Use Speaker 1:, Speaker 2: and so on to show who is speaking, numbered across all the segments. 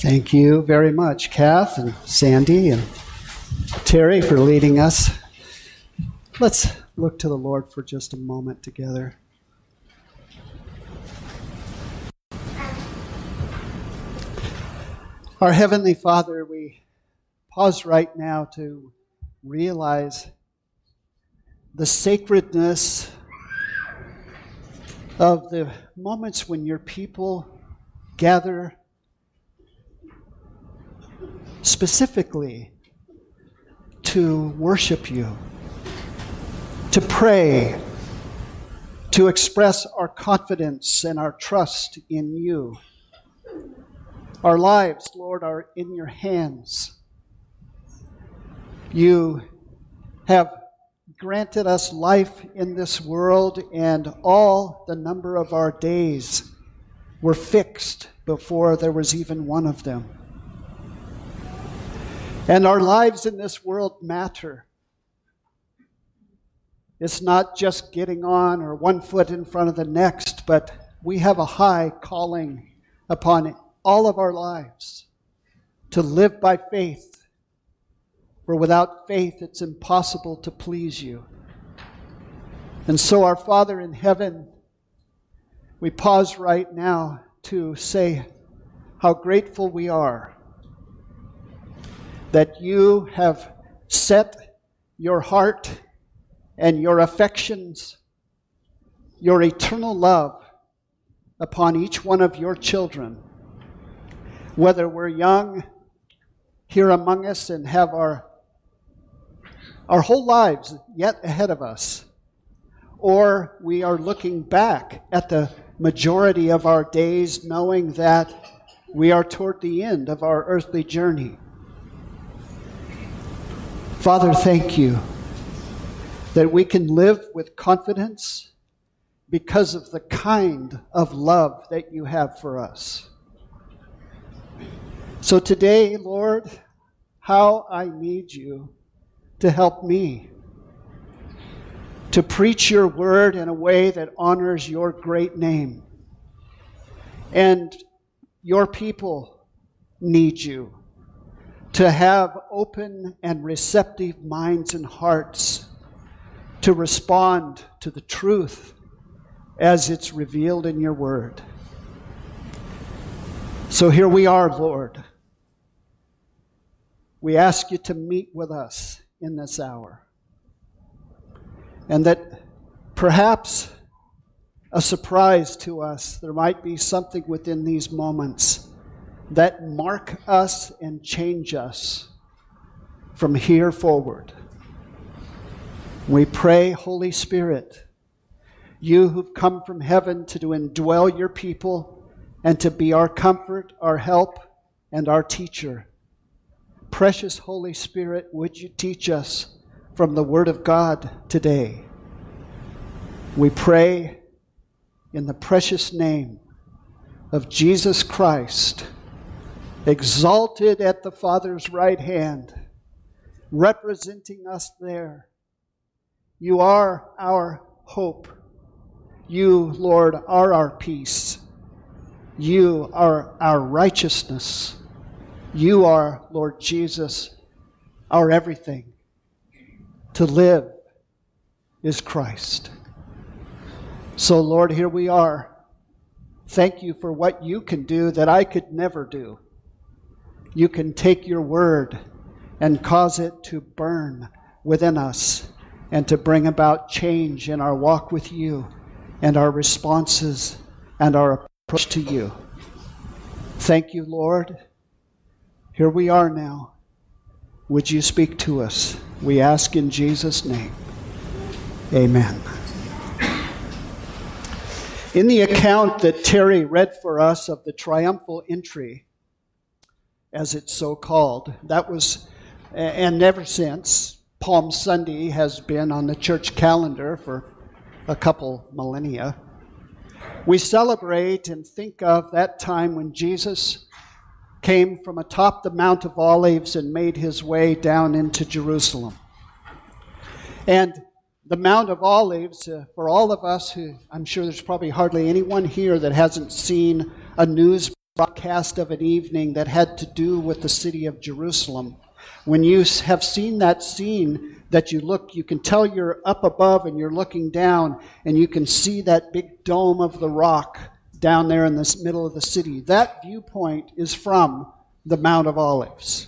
Speaker 1: Thank you very much, Kath and Sandy and Terry, for leading us. Let's look to the Lord for just a moment together. Our Heavenly Father, we pause right now to realize the sacredness of the moments when your people gather specifically to worship you, to pray, to express our confidence and our trust in you. Our lives, Lord, are in your hands. You have granted us life in this world, and all the number of our days were fixed before there was even one of them. And our lives in this world matter. It's not just getting on or one foot in front of the next, but we have a high calling upon all of our lives to live by faith. For without faith, it's impossible to please you. And so, our Father in heaven, we pause right now to say how grateful we are that you have set your heart and your affections, your eternal love upon each one of your children. Whether we're young here among us and have our, our whole lives yet ahead of us, or we are looking back at the majority of our days knowing that we are toward the end of our earthly journey. Father, thank you that we can live with confidence because of the kind of love that you have for us. So today, Lord, how I need you to help me to preach your word in a way that honors your great name. And your people need you to have open and receptive minds and hearts to respond to the truth as it's revealed in your word. So here we are, Lord. We ask you to meet with us in this hour. And that perhaps a surprise to us, there might be something within these moments that mark us and change us from here forward. We pray, Holy Spirit, you who've come from heaven to indwell your people and to be our comfort, our help, and our teacher. Precious Holy Spirit, would you teach us from the Word of God today? We pray in the precious name of Jesus Christ exalted at the Father's right hand, representing us there. You are our hope. You, Lord, are our peace. You are our righteousness. You are, Lord Jesus, our everything. To live is Christ. So, Lord, here we are. Thank you for what you can do that I could never do you can take your word and cause it to burn within us and to bring about change in our walk with you and our responses and our approach to you. Thank you, Lord. Here we are now. Would you speak to us? We ask in Jesus' name. Amen. In the account that Terry read for us of the triumphal entry, as it's so called. That was, and ever since, Palm Sunday has been on the church calendar for a couple millennia. We celebrate and think of that time when Jesus came from atop the Mount of Olives and made his way down into Jerusalem. And the Mount of Olives, uh, for all of us who, I'm sure there's probably hardly anyone here that hasn't seen a news broadcast of an evening that had to do with the city of Jerusalem. When you have seen that scene, that you look, you can tell you're up above and you're looking down, and you can see that big dome of the rock down there in the middle of the city. That viewpoint is from the Mount of Olives.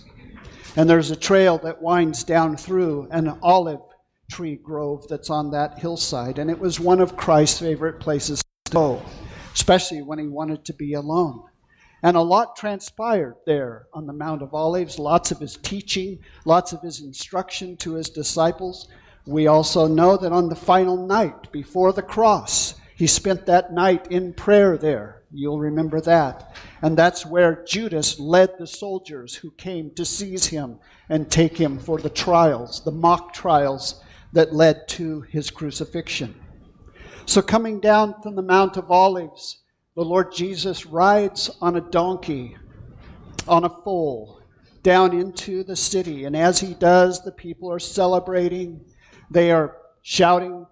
Speaker 1: And there's a trail that winds down through an olive tree grove that's on that hillside. And it was one of Christ's favorite places to go, especially when he wanted to be alone. And a lot transpired there on the Mount of Olives, lots of his teaching, lots of his instruction to his disciples. We also know that on the final night before the cross, he spent that night in prayer there. You'll remember that. And that's where Judas led the soldiers who came to seize him and take him for the trials, the mock trials that led to his crucifixion. So, coming down from the Mount of Olives, the Lord Jesus rides on a donkey, on a foal, down into the city. And as he does, the people are celebrating. They are shouting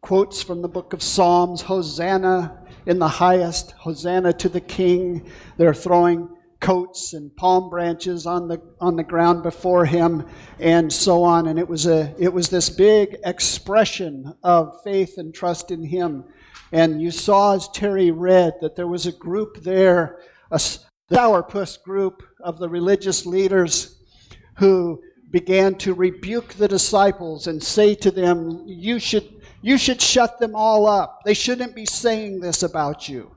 Speaker 1: quotes from the book of Psalms Hosanna in the highest, Hosanna to the King. They're throwing coats and palm branches on the on the ground before him and so on and it was a it was this big expression of faith and trust in him and you saw as Terry read that there was a group there a sourpuss group of the religious leaders who began to rebuke the disciples and say to them you should you should shut them all up. They shouldn't be saying this about you.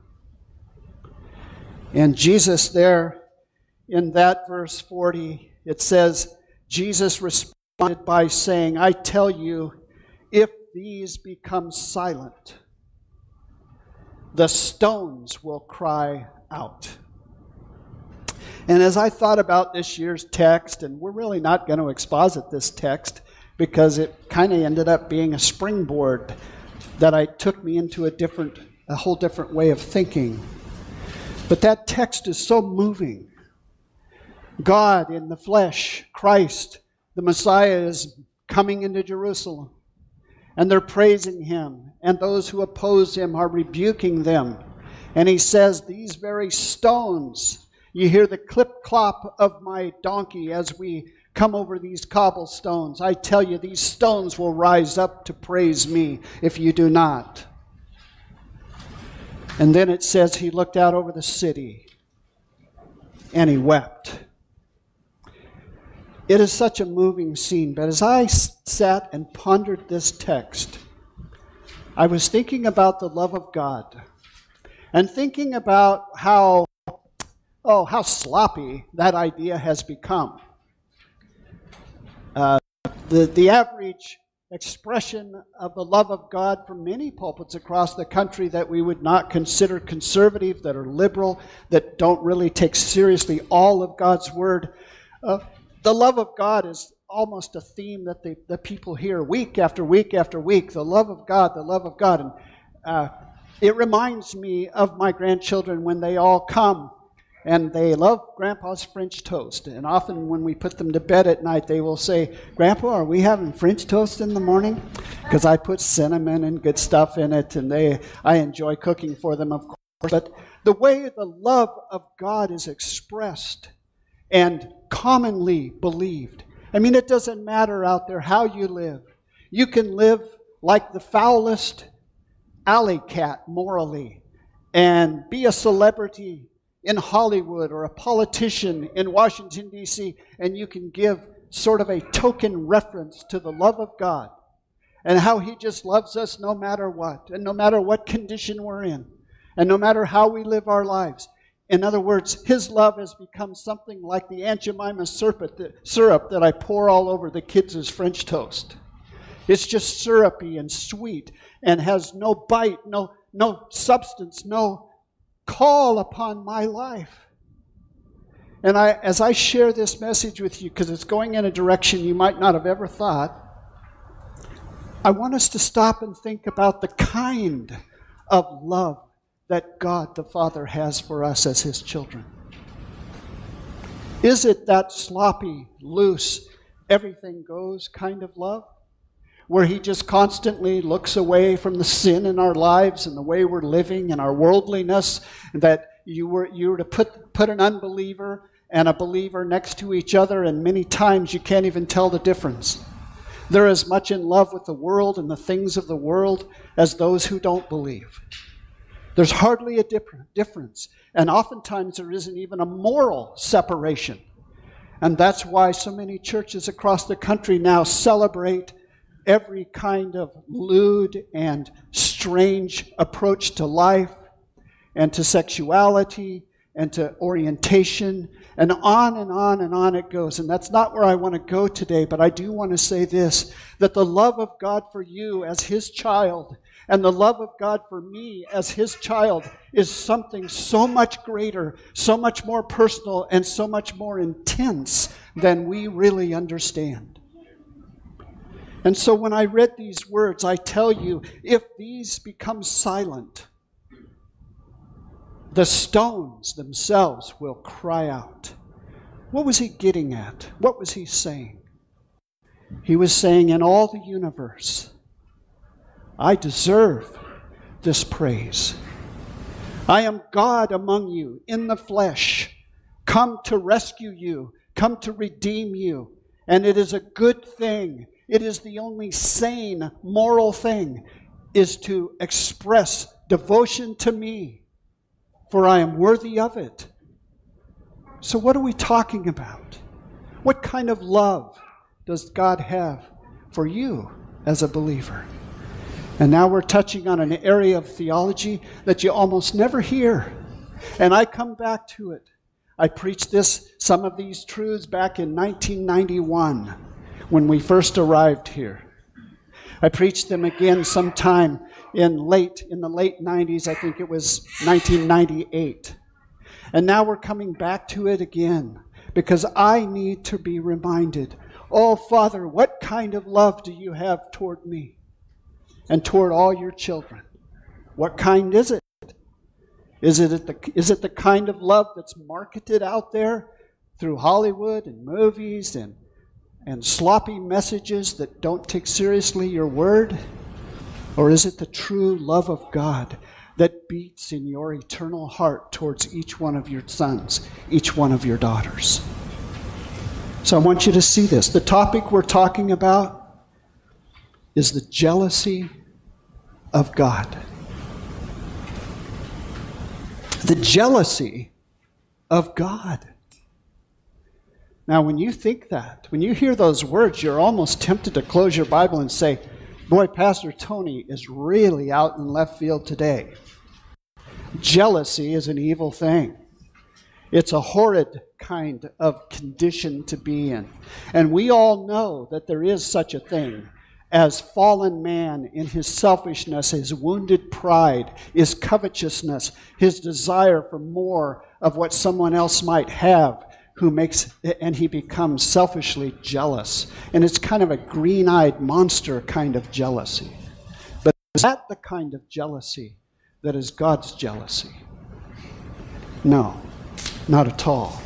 Speaker 1: And Jesus, there in that verse 40, it says, Jesus responded by saying, I tell you, if these become silent, the stones will cry out. And as I thought about this year's text, and we're really not going to exposit this text, because it kind of ended up being a springboard that I took me into a different, a whole different way of thinking. But that text is so moving. God in the flesh, Christ, the Messiah, is coming into Jerusalem. And they're praising him. And those who oppose him are rebuking them. And he says, These very stones, you hear the clip clop of my donkey as we come over these cobblestones. I tell you, these stones will rise up to praise me if you do not. And then it says he looked out over the city and he wept. It is such a moving scene, but as I sat and pondered this text, I was thinking about the love of God and thinking about how, oh, how sloppy that idea has become. Uh, the, the average expression of the love of God from many pulpits across the country that we would not consider conservative, that are liberal, that don't really take seriously all of God's Word. Uh, the love of God is almost a theme that the, the people hear week after week after week. The love of God, the love of God. And uh, it reminds me of my grandchildren when they all come and they love Grandpa's French toast. And often when we put them to bed at night, they will say, Grandpa, are we having French toast in the morning? Because I put cinnamon and good stuff in it, and they, I enjoy cooking for them, of course. But the way the love of God is expressed and commonly believed. I mean, it doesn't matter out there how you live. You can live like the foulest alley cat morally and be a celebrity in Hollywood or a politician in Washington, D.C., and you can give sort of a token reference to the love of God and how He just loves us no matter what, and no matter what condition we're in, and no matter how we live our lives. In other words, His love has become something like the Aunt Jemima syrup that I pour all over the kids' French toast. It's just syrupy and sweet and has no bite, no, no substance, no call upon my life. And I, as I share this message with you, because it's going in a direction you might not have ever thought, I want us to stop and think about the kind of love that God the Father has for us as His children. Is it that sloppy, loose, everything goes kind of love? Where He just constantly looks away from the sin in our lives and the way we're living and our worldliness, that you were, you were to put, put an unbeliever and a believer next to each other, and many times you can't even tell the difference. They're as much in love with the world and the things of the world as those who don't believe. There's hardly a difference. And oftentimes there isn't even a moral separation. And that's why so many churches across the country now celebrate every kind of lewd and strange approach to life and to sexuality and to orientation and on and on and on it goes. And that's not where I want to go today, but I do want to say this that the love of God for you as His child and the love of God for me as His child is something so much greater, so much more personal, and so much more intense than we really understand. And so when I read these words, I tell you, if these become silent, the stones themselves will cry out. What was he getting at? What was he saying? He was saying, in all the universe, I deserve this praise. I am God among you in the flesh, come to rescue you, come to redeem you. And it is a good thing. It is the only sane, moral thing, is to express devotion to me for I am worthy of it. So, what are we talking about? What kind of love does God have for you as a believer? And now we're touching on an area of theology that you almost never hear. And I come back to it. I preached this, some of these truths back in 1991 when we first arrived here. I preached them again sometime in late in the late 90s. I think it was 1998. And now we're coming back to it again because I need to be reminded, "Oh Father, what kind of love do you have toward me and toward all your children? What kind is it? Is it the, is it the kind of love that's marketed out there through Hollywood and movies and and sloppy messages that don't take seriously your word? Or is it the true love of God that beats in your eternal heart towards each one of your sons, each one of your daughters? So I want you to see this. The topic we're talking about is the jealousy of God. The jealousy of God. Now, when you think that, when you hear those words, you're almost tempted to close your Bible and say, Boy, Pastor Tony is really out in left field today. Jealousy is an evil thing. It's a horrid kind of condition to be in. And we all know that there is such a thing as fallen man in his selfishness, his wounded pride, his covetousness, his desire for more of what someone else might have who makes, and he becomes selfishly jealous. And it's kind of a green eyed monster kind of jealousy. But is that the kind of jealousy that is God's jealousy? No, not at all.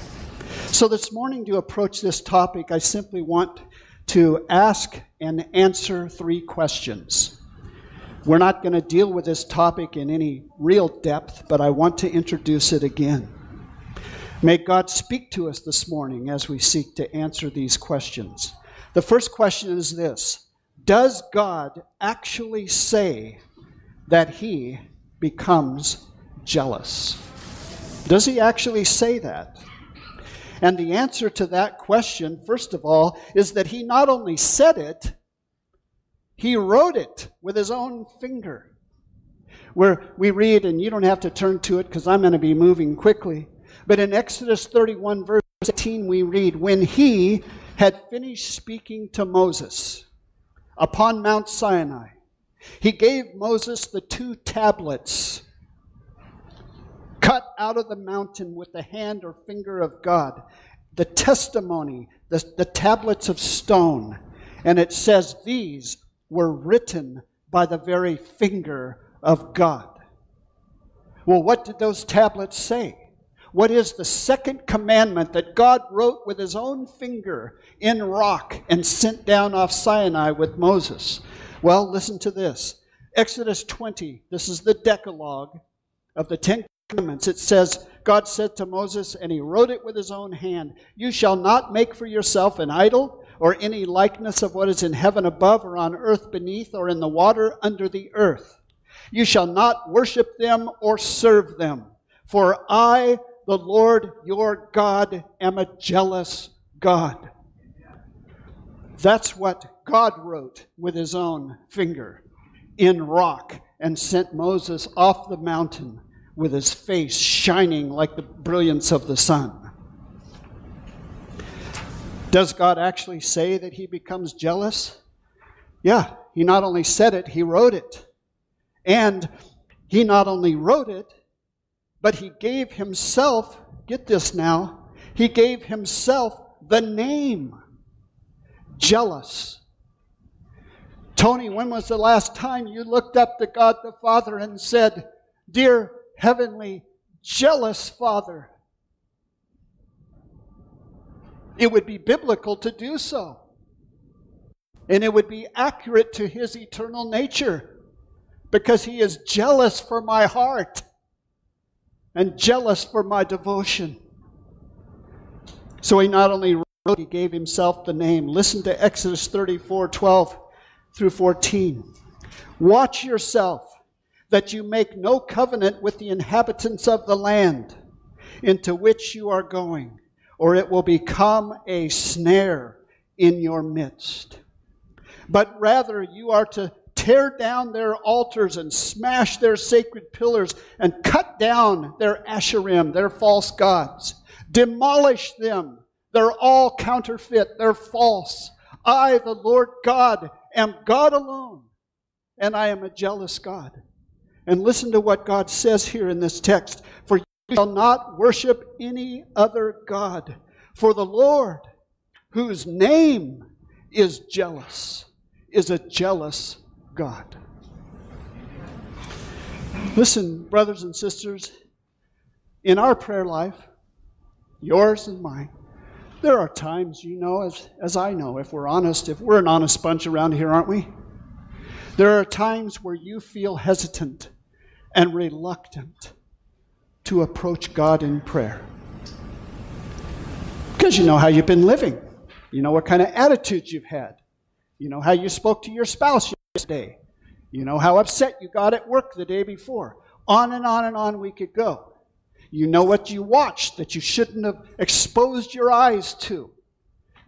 Speaker 1: So this morning, to approach this topic, I simply want to ask and answer three questions. We're not going to deal with this topic in any real depth, but I want to introduce it again. May God speak to us this morning as we seek to answer these questions. The first question is this Does God actually say that he becomes jealous? Does he actually say that? And the answer to that question, first of all, is that he not only said it, he wrote it with his own finger. Where we read, and you don't have to turn to it because I'm going to be moving quickly. But in Exodus 31, verse 18, we read, When he had finished speaking to Moses upon Mount Sinai, he gave Moses the two tablets cut out of the mountain with the hand or finger of God, the testimony, the, the tablets of stone. And it says, These were written by the very finger of God. Well, what did those tablets say? What is the second commandment that God wrote with his own finger in rock and sent down off Sinai with Moses? Well, listen to this Exodus 20, this is the Decalogue of the Ten Commandments. It says, God said to Moses, and he wrote it with his own hand You shall not make for yourself an idol or any likeness of what is in heaven above, or on earth beneath, or in the water under the earth. You shall not worship them or serve them, for I, the Lord your God, am a jealous God. That's what God wrote with his own finger in rock and sent Moses off the mountain with his face shining like the brilliance of the sun. Does God actually say that he becomes jealous? Yeah, he not only said it, he wrote it. And he not only wrote it, but he gave himself, get this now, he gave himself the name jealous. Tony, when was the last time you looked up to God the Father and said, Dear Heavenly, jealous Father? It would be biblical to do so. And it would be accurate to his eternal nature because he is jealous for my heart and jealous for my devotion. So he not only wrote, he gave himself the name. Listen to Exodus 34 12 through 14. Watch yourself that you make no covenant with the inhabitants of the land into which you are going or it will become a snare in your midst. But rather, you are to tear down their altars and smash their sacred pillars and cut down their asherim, their false gods. Demolish them. They're all counterfeit. They're false. I, the Lord God, am God alone, and I am a jealous God. And listen to what God says here in this text. For you shall not worship any other God. For the Lord, whose name is jealous, is a jealous God. Listen, brothers and sisters, in our prayer life, yours and mine, there are times, you know, as, as I know, if we're honest, if we're an honest bunch around here, aren't we? There are times where you feel hesitant and reluctant to approach God in prayer. Because you know how you've been living. You know what kind of attitudes you've had. You know how you spoke to your spouse yesterday. You know how upset you got at work the day before. On and on and on we could go. You know what you watched that you shouldn't have exposed your eyes to.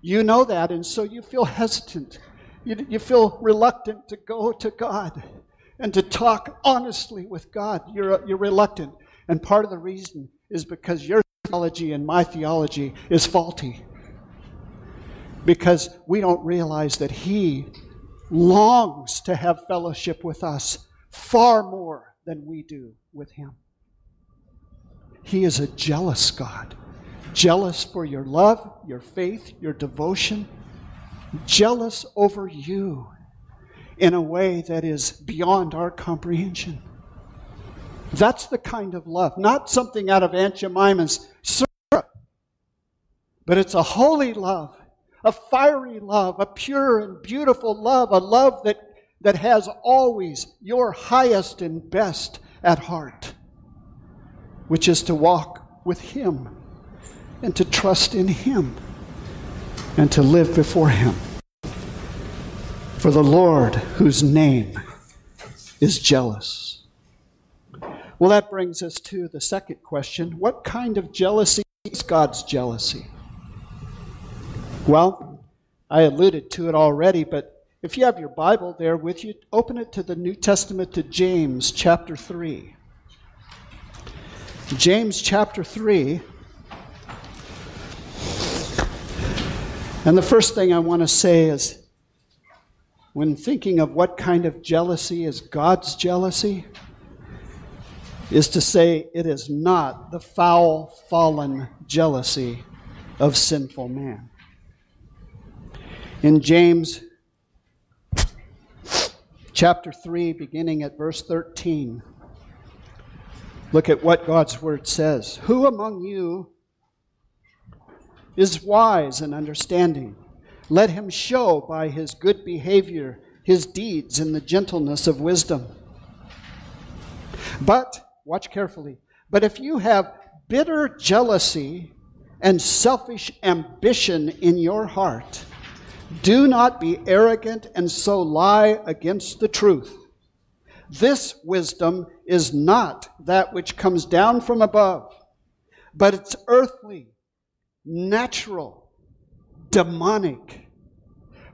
Speaker 1: You know that, and so you feel hesitant. You, you feel reluctant to go to God and to talk honestly with God. You're, you're reluctant. And part of the reason is because your theology and my theology is faulty. Because we don't realize that He longs to have fellowship with us far more than we do with Him. He is a jealous God, jealous for your love, your faith, your devotion, jealous over you in a way that is beyond our comprehension. That's the kind of love, not something out of Aunt Jemima's syrup, but it's a holy love, a fiery love, a pure and beautiful love, a love that, that has always your highest and best at heart, which is to walk with Him and to trust in Him and to live before Him. For the Lord, whose name is jealous. Well, that brings us to the second question What kind of jealousy is God's jealousy? Well, I alluded to it already, but if you have your Bible there with you, open it to the New Testament to James chapter 3. James chapter 3. And the first thing I want to say is when thinking of what kind of jealousy is God's jealousy, is to say it is not the foul, fallen jealousy of sinful man. In James chapter 3, beginning at verse 13, look at what God's word says. Who among you is wise and understanding? Let him show by his good behavior his deeds in the gentleness of wisdom. But Watch carefully. But if you have bitter jealousy and selfish ambition in your heart, do not be arrogant and so lie against the truth. This wisdom is not that which comes down from above, but it's earthly, natural, demonic.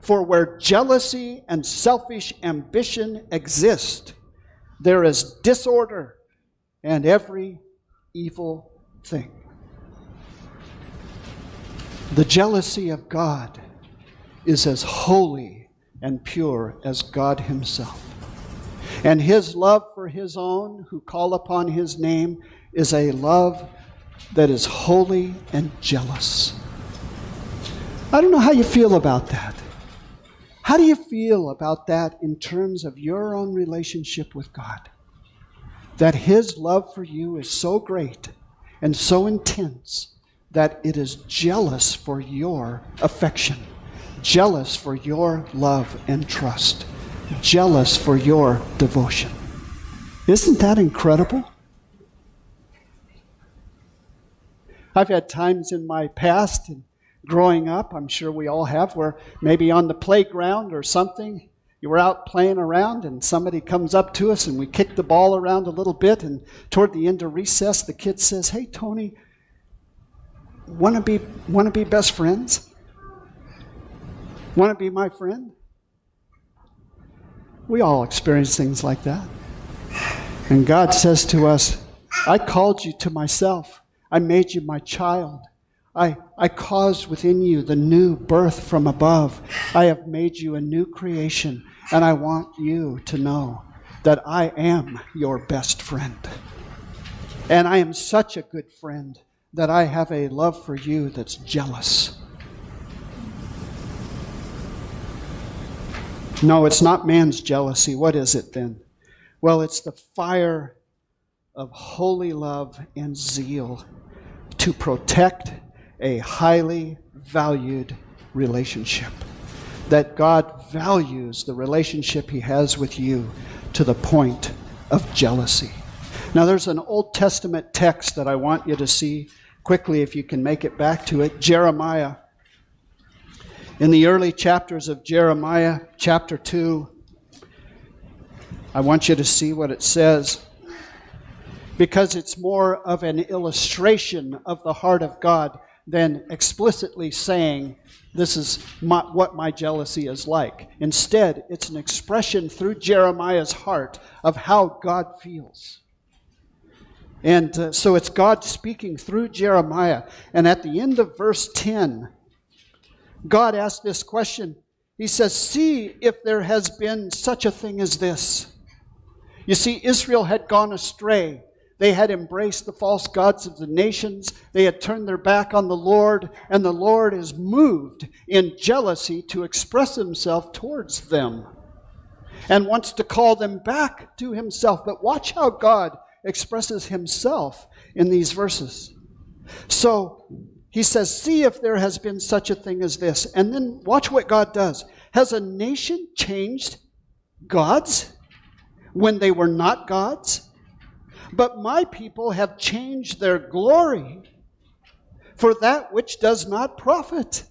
Speaker 1: For where jealousy and selfish ambition exist, there is disorder and every evil thing. The jealousy of God is as holy and pure as God Himself. And His love for His own who call upon His name is a love that is holy and jealous. I don't know how you feel about that. How do you feel about that in terms of your own relationship with God? That His love for you is so great and so intense that it is jealous for your affection, jealous for your love and trust, jealous for your devotion. Isn't that incredible? I've had times in my past and growing up, I'm sure we all have, where maybe on the playground or something, you were out playing around and somebody comes up to us and we kick the ball around a little bit and toward the end of recess the kid says, "Hey Tony, want to be want to be best friends? Want to be my friend?" We all experience things like that. And God says to us, "I called you to myself. I made you my child. I, I caused within you the new birth from above. I have made you a new creation, and I want you to know that I am your best friend. And I am such a good friend that I have a love for you that's jealous. No, it's not man's jealousy. What is it then? Well, it's the fire of holy love and zeal to protect a highly valued relationship. That God values the relationship He has with you to the point of jealousy. Now, there's an Old Testament text that I want you to see quickly if you can make it back to it Jeremiah. In the early chapters of Jeremiah, chapter 2, I want you to see what it says because it's more of an illustration of the heart of God than explicitly saying, This is my, what my jealousy is like. Instead, it's an expression through Jeremiah's heart of how God feels. And uh, so it's God speaking through Jeremiah. And at the end of verse 10, God asks this question. He says, See if there has been such a thing as this. You see, Israel had gone astray. They had embraced the false gods of the nations. They had turned their back on the Lord, and the Lord is moved in jealousy to express himself towards them and wants to call them back to himself. But watch how God expresses himself in these verses. So he says, See if there has been such a thing as this. And then watch what God does. Has a nation changed gods when they were not gods? But my people have changed their glory for that which does not profit.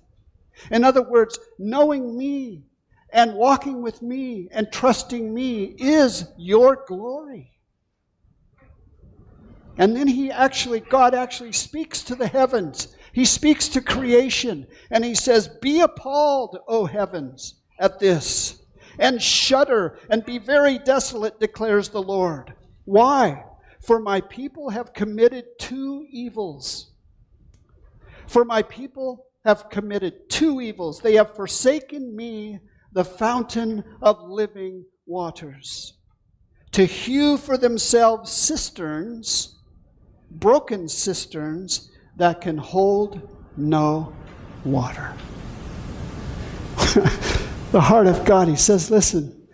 Speaker 1: In other words, knowing me and walking with me and trusting me is your glory. And then he actually, God actually speaks to the heavens. He speaks to creation and he says, Be appalled, O heavens, at this, and shudder and be very desolate, declares the Lord. Why? For my people have committed two evils. For my people have committed two evils. They have forsaken me, the fountain of living waters, to hew for themselves cisterns, broken cisterns that can hold no water. the heart of God, He says, Listen,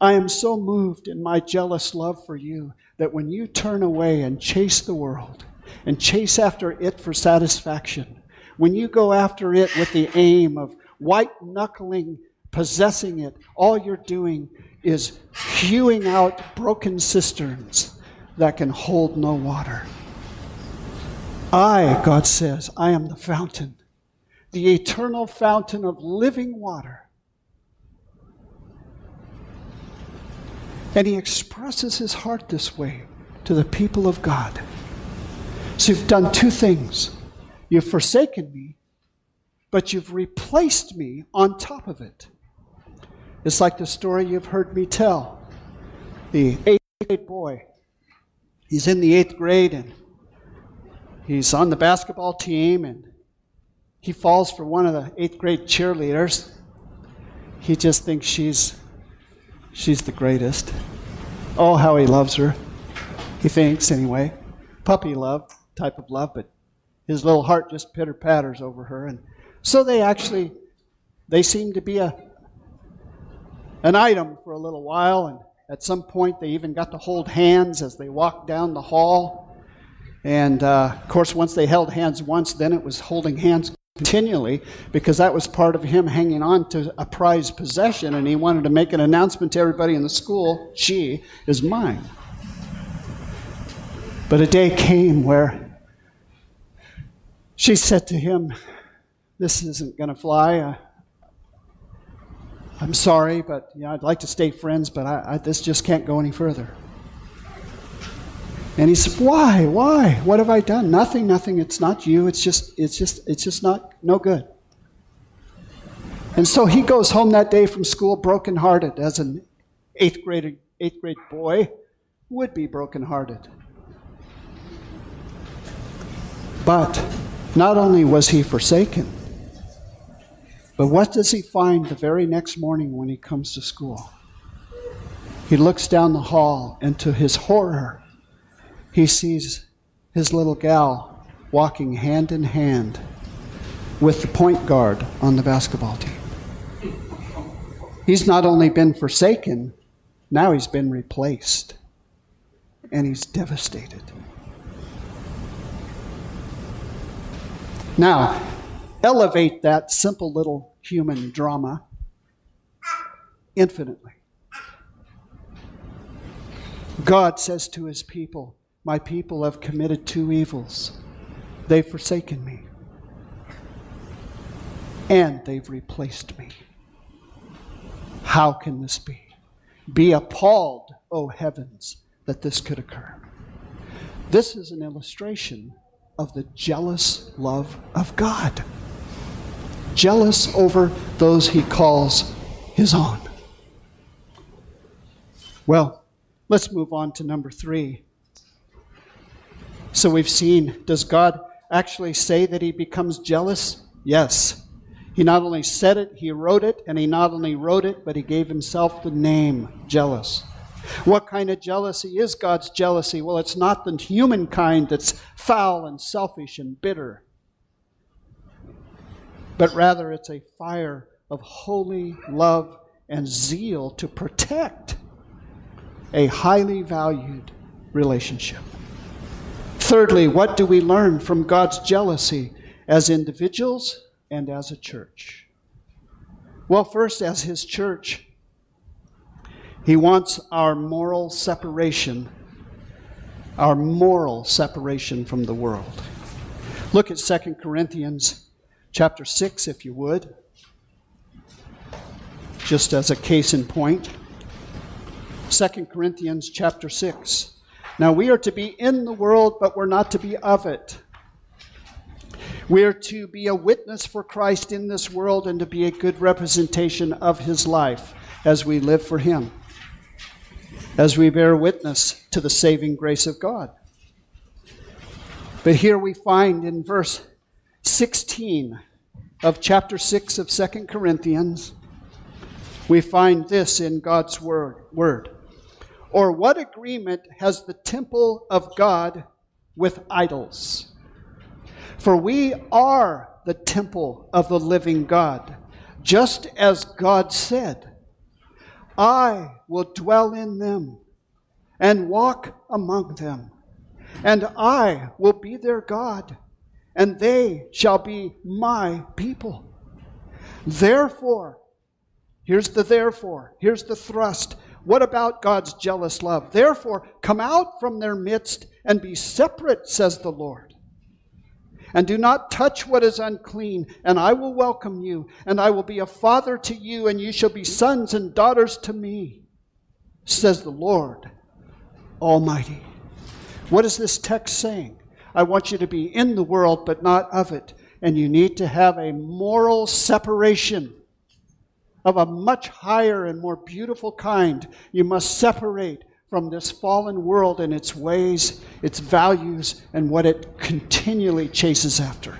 Speaker 1: I am so moved in my jealous love for you that when you turn away and chase the world and chase after it for satisfaction, when you go after it with the aim of white knuckling, possessing it, all you're doing is hewing out broken cisterns that can hold no water. I, God says, I am the fountain, the eternal fountain of living water. And he expresses his heart this way to the people of God. So you've done two things. You've forsaken me, but you've replaced me on top of it. It's like the story you've heard me tell. The eighth grade boy, he's in the eighth grade and he's on the basketball team and he falls for one of the eighth grade cheerleaders. He just thinks she's she's the greatest. Oh, how he loves her. He thinks anyway. Puppy love type of love, but his little heart just pitter patters over her. And so they actually, they seem to be a, an item for a little while. And at some point, they even got to hold hands as they walked down the hall. And uh, of course, once they held hands once, then it was holding hands continually because that was part of him hanging on to a prized possession and he wanted to make an announcement to everybody in the school she is mine. But a day came where she said to him, This isn't going to fly. Uh, I'm sorry, but you know, I'd like to stay friends, but I, I, this just can't go any further. And he said, Why? Why? What have I done? Nothing, nothing. It's not you. It's just, it's just, it's just not no good. And so he goes home that day from school brokenhearted, as an eighth grade, eighth grade boy would be brokenhearted. But not only was he forsaken, but what does he find the very next morning when he comes to school? He looks down the hall, and to his horror, he sees his little gal walking hand in hand with the point guard on the basketball team. He's not only been forsaken, now he's been replaced. And he's devastated. Now, elevate that simple little human drama infinitely. God says to his people, My people have committed two evils. They've forsaken me, and they've replaced me. How can this be? Be appalled, O heavens, that this could occur. This is an illustration of the jealous love of God. Jealous over those he calls his own. Well, let's move on to number three. So we've seen, does God actually say that he becomes jealous? Yes. He not only said it, he wrote it, and he not only wrote it, but he gave himself the name jealous. What kind of jealousy is God's jealousy? Well, it's not the humankind that's foul and selfish and bitter, but rather it's a fire of holy love and zeal to protect a highly valued relationship. Thirdly, what do we learn from God's jealousy as individuals and as a church? Well, first, as His church, he wants our moral separation, our moral separation from the world. Look at 2 Corinthians chapter 6, if you would, just as a case in point. 2 Corinthians chapter 6. Now, we are to be in the world, but we're not to be of it. We are to be a witness for Christ in this world and to be a good representation of his life as we live for him as we bear witness to the saving grace of God. But here we find in verse 16 of chapter 6 of 2 Corinthians, we find this in God's word, word. Or what agreement has the temple of God with idols? For we are the temple of the living God, just as God said. I will dwell in them and walk among them, and I will be their God, and they shall be my people. Therefore, here's the therefore, here's the thrust. What about God's jealous love? Therefore, come out from their midst and be separate, says the Lord. and do not touch what is unclean, and I will welcome you, and I will be a father to you, and you shall be sons and daughters to me, says the Lord Almighty. What is this text saying? I want you to be in the world, but not of it. And you need to have a moral separation of a much higher and more beautiful kind. You must separate from this fallen world and its ways, its values, and what it continually chases after.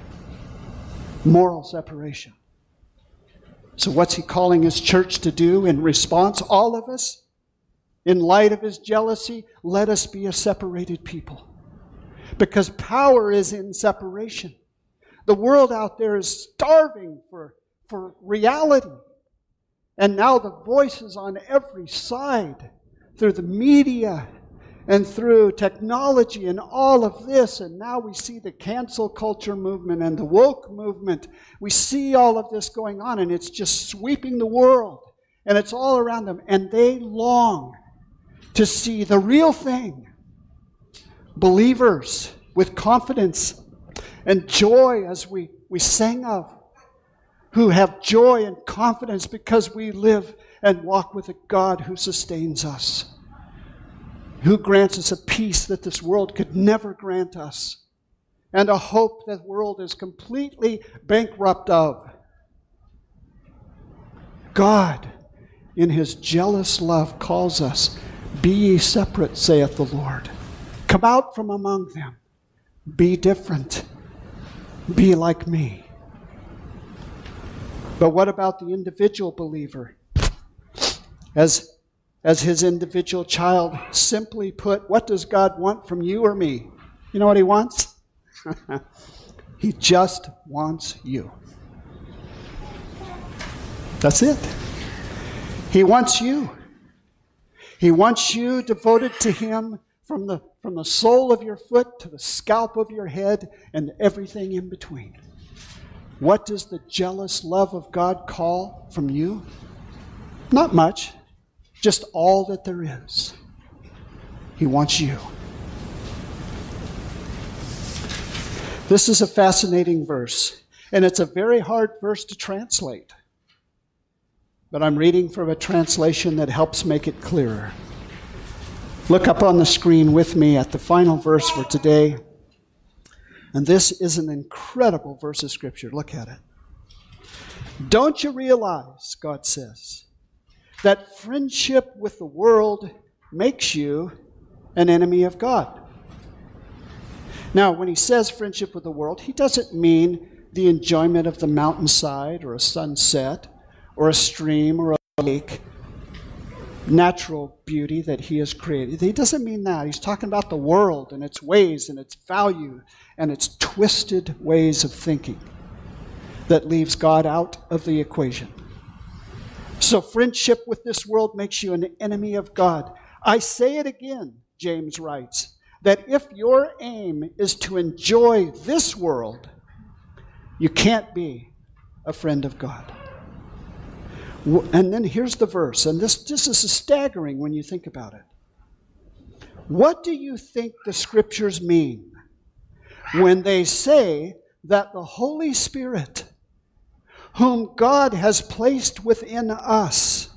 Speaker 1: Moral separation. So, what's he calling his church to do in response? All of us, in light of his jealousy, let us be a separated people. Because power is in separation. The world out there is starving for, for reality. And now the voices on every side through the media and through technology and all of this. And now we see the cancel culture movement and the woke movement. We see all of this going on, and it's just sweeping the world. And it's all around them. And they long to see the real thing. Believers with confidence and joy, as we, we sang of, who have joy and confidence because we live and walk with a God who sustains us, who grants us a peace that this world could never grant us, and a hope that the world is completely bankrupt of. God, in his jealous love, calls us, Be ye separate, saith the Lord. Come out from among them. Be different. Be like me. But what about the individual believer? as, as his individual child. Simply put, what does God want from you or me? You know what he wants? he just wants you. That's it. He wants you. He wants you devoted to him from the, from the sole of your foot to the scalp of your head and everything in between. What does the jealous love of God call from you? Not much just all that there is. He wants you. This is a fascinating verse, and it's a very hard verse to translate. But I'm reading from a translation that helps make it clearer. Look up on the screen with me at the final verse for today. And this is an incredible verse of Scripture. Look at it. Don't you realize, God says, that friendship with the world makes you an enemy of God. Now, when he says friendship with the world, he doesn't mean the enjoyment of the mountainside or a sunset or a stream or a lake, natural beauty that he has created. He doesn't mean that. He's talking about the world and its ways and its value and its twisted ways of thinking that leaves God out of the equation. So, friendship with this world makes you an enemy of God. I say it again, James writes, that if your aim is to enjoy this world, you can't be a friend of God. And then here's the verse, and this, this is staggering when you think about it. What do you think the scriptures mean when they say that the Holy Spirit whom God has placed within us,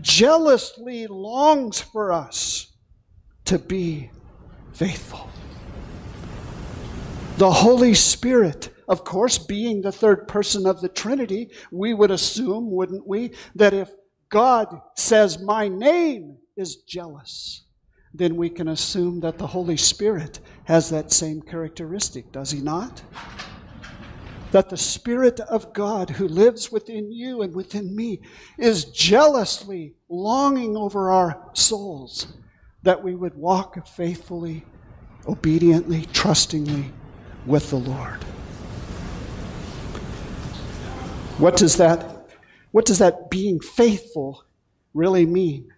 Speaker 1: jealously longs for us to be faithful. The Holy Spirit, of course, being the third person of the Trinity, we would assume, wouldn't we, that if God says, My name is jealous, then we can assume that the Holy Spirit has that same characteristic, does he not? that the Spirit of God who lives within you and within me is jealously longing over our souls that we would walk faithfully, obediently, trustingly with the Lord. What does that what does that being faithful really mean?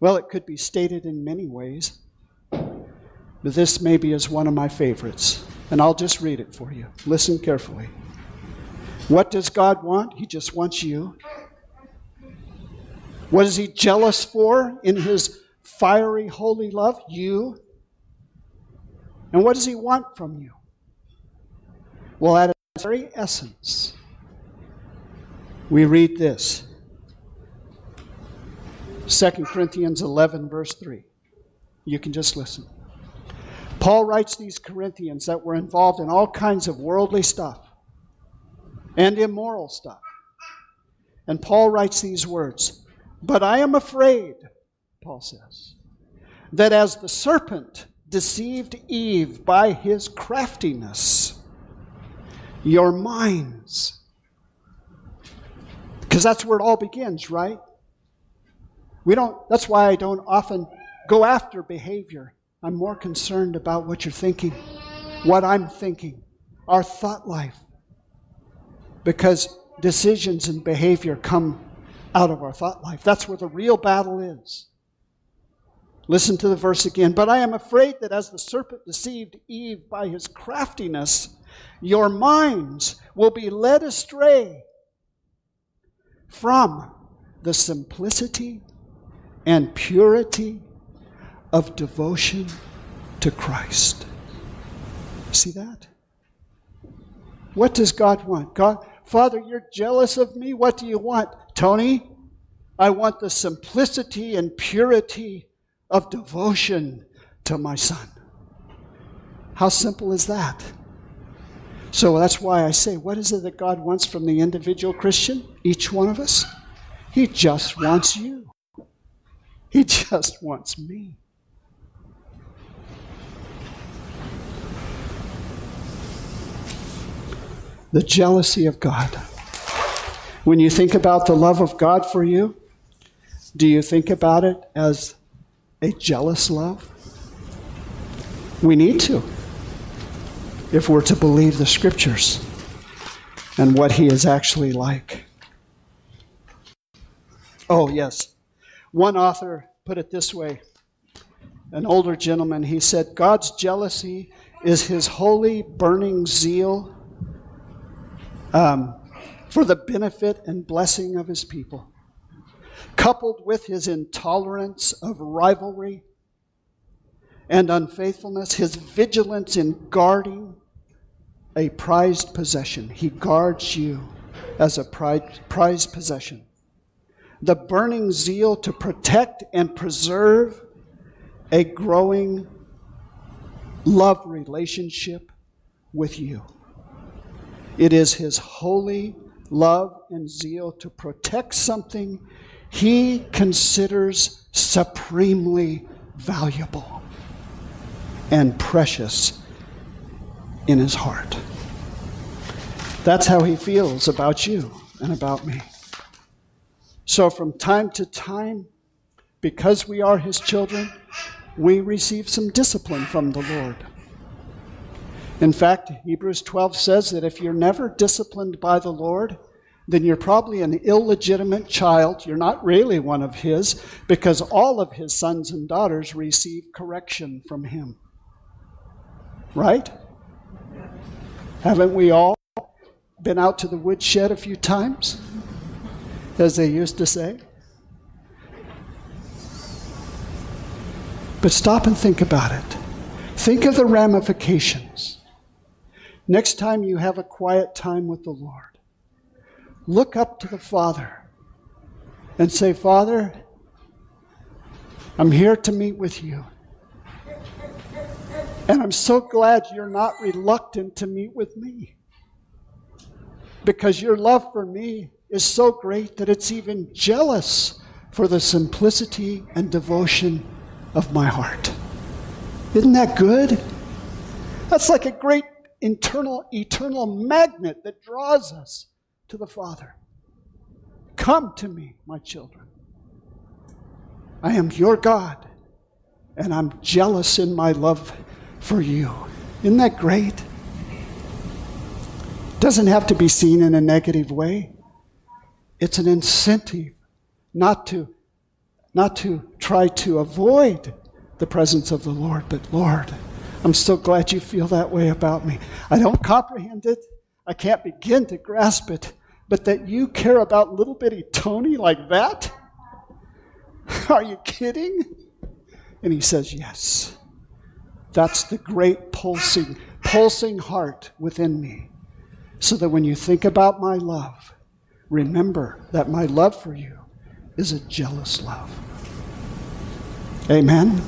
Speaker 1: Well, it could be stated in many ways, but this maybe is one of my favorites. And I'll just read it for you. Listen carefully. What does God want? He just wants you. What is He jealous for in His fiery, holy love? You. And what does He want from you? Well, at its very essence, we read this 2 Corinthians 11, verse 3. You can just listen. Paul writes these Corinthians that were involved in all kinds of worldly stuff and immoral stuff. And Paul writes these words But I am afraid, Paul says, that as the serpent deceived Eve by his craftiness, your minds, because that's where it all begins, right? We don't, that's why I don't often go after behavior. I'm more concerned about what you're thinking, what I'm thinking, our thought life. Because decisions and behavior come out of our thought life. That's where the real battle is. Listen to the verse again. But I am afraid that as the serpent deceived Eve by his craftiness, your minds will be led astray from the simplicity and purity of devotion to Christ. See that? What does God want? God, Father, you're jealous of me. What do you want? Tony, I want the simplicity and purity of devotion to my son. How simple is that? So that's why I say, what is it that God wants from the individual Christian, each one of us? He just wants you. He just wants me. The jealousy of God. When you think about the love of God for you, do you think about it as a jealous love? We need to, if we're to believe the scriptures and what He is actually like. Oh, yes. One author put it this way an older gentleman, he said, God's jealousy is his holy, burning zeal um, for the benefit and blessing of his people, coupled with his intolerance of rivalry and unfaithfulness, his vigilance in guarding a prized possession. He guards you as a prized possession the burning zeal to protect and preserve a growing love relationship with you. It is his holy love and zeal to protect something he considers supremely valuable and precious in his heart. That's how he feels about you and about me. So, from time to time, because we are His children, we receive some discipline from the Lord. In fact, Hebrews 12 says that if you're never disciplined by the Lord, then you're probably an illegitimate child. You're not really one of His, because all of His sons and daughters receive correction from Him. Right? Haven't we all been out to the woodshed a few times? as they used to say. But stop and think about it. Think of the ramifications. Next time you have a quiet time with the Lord, look up to the Father and say, Father, I'm here to meet with you. And I'm so glad you're not reluctant to meet with me. Because your love for me is so great that it's even jealous for the simplicity and devotion of my heart. Isn't that good? That's like a great internal, eternal magnet that draws us to the Father. Come to me, my children. I am your God, and I'm jealous in my love for you. Isn't that great? Doesn't have to be seen in a negative way. It's an incentive not to, not to try to avoid the presence of the Lord, but Lord, I'm so glad you feel that way about me. I don't comprehend it. I can't begin to grasp it. But that you care about little bitty Tony like that? Are you kidding? And he says, Yes. That's the great pulsing, pulsing heart within me so that when you think about my love, remember that my love for you is a jealous love. Amen.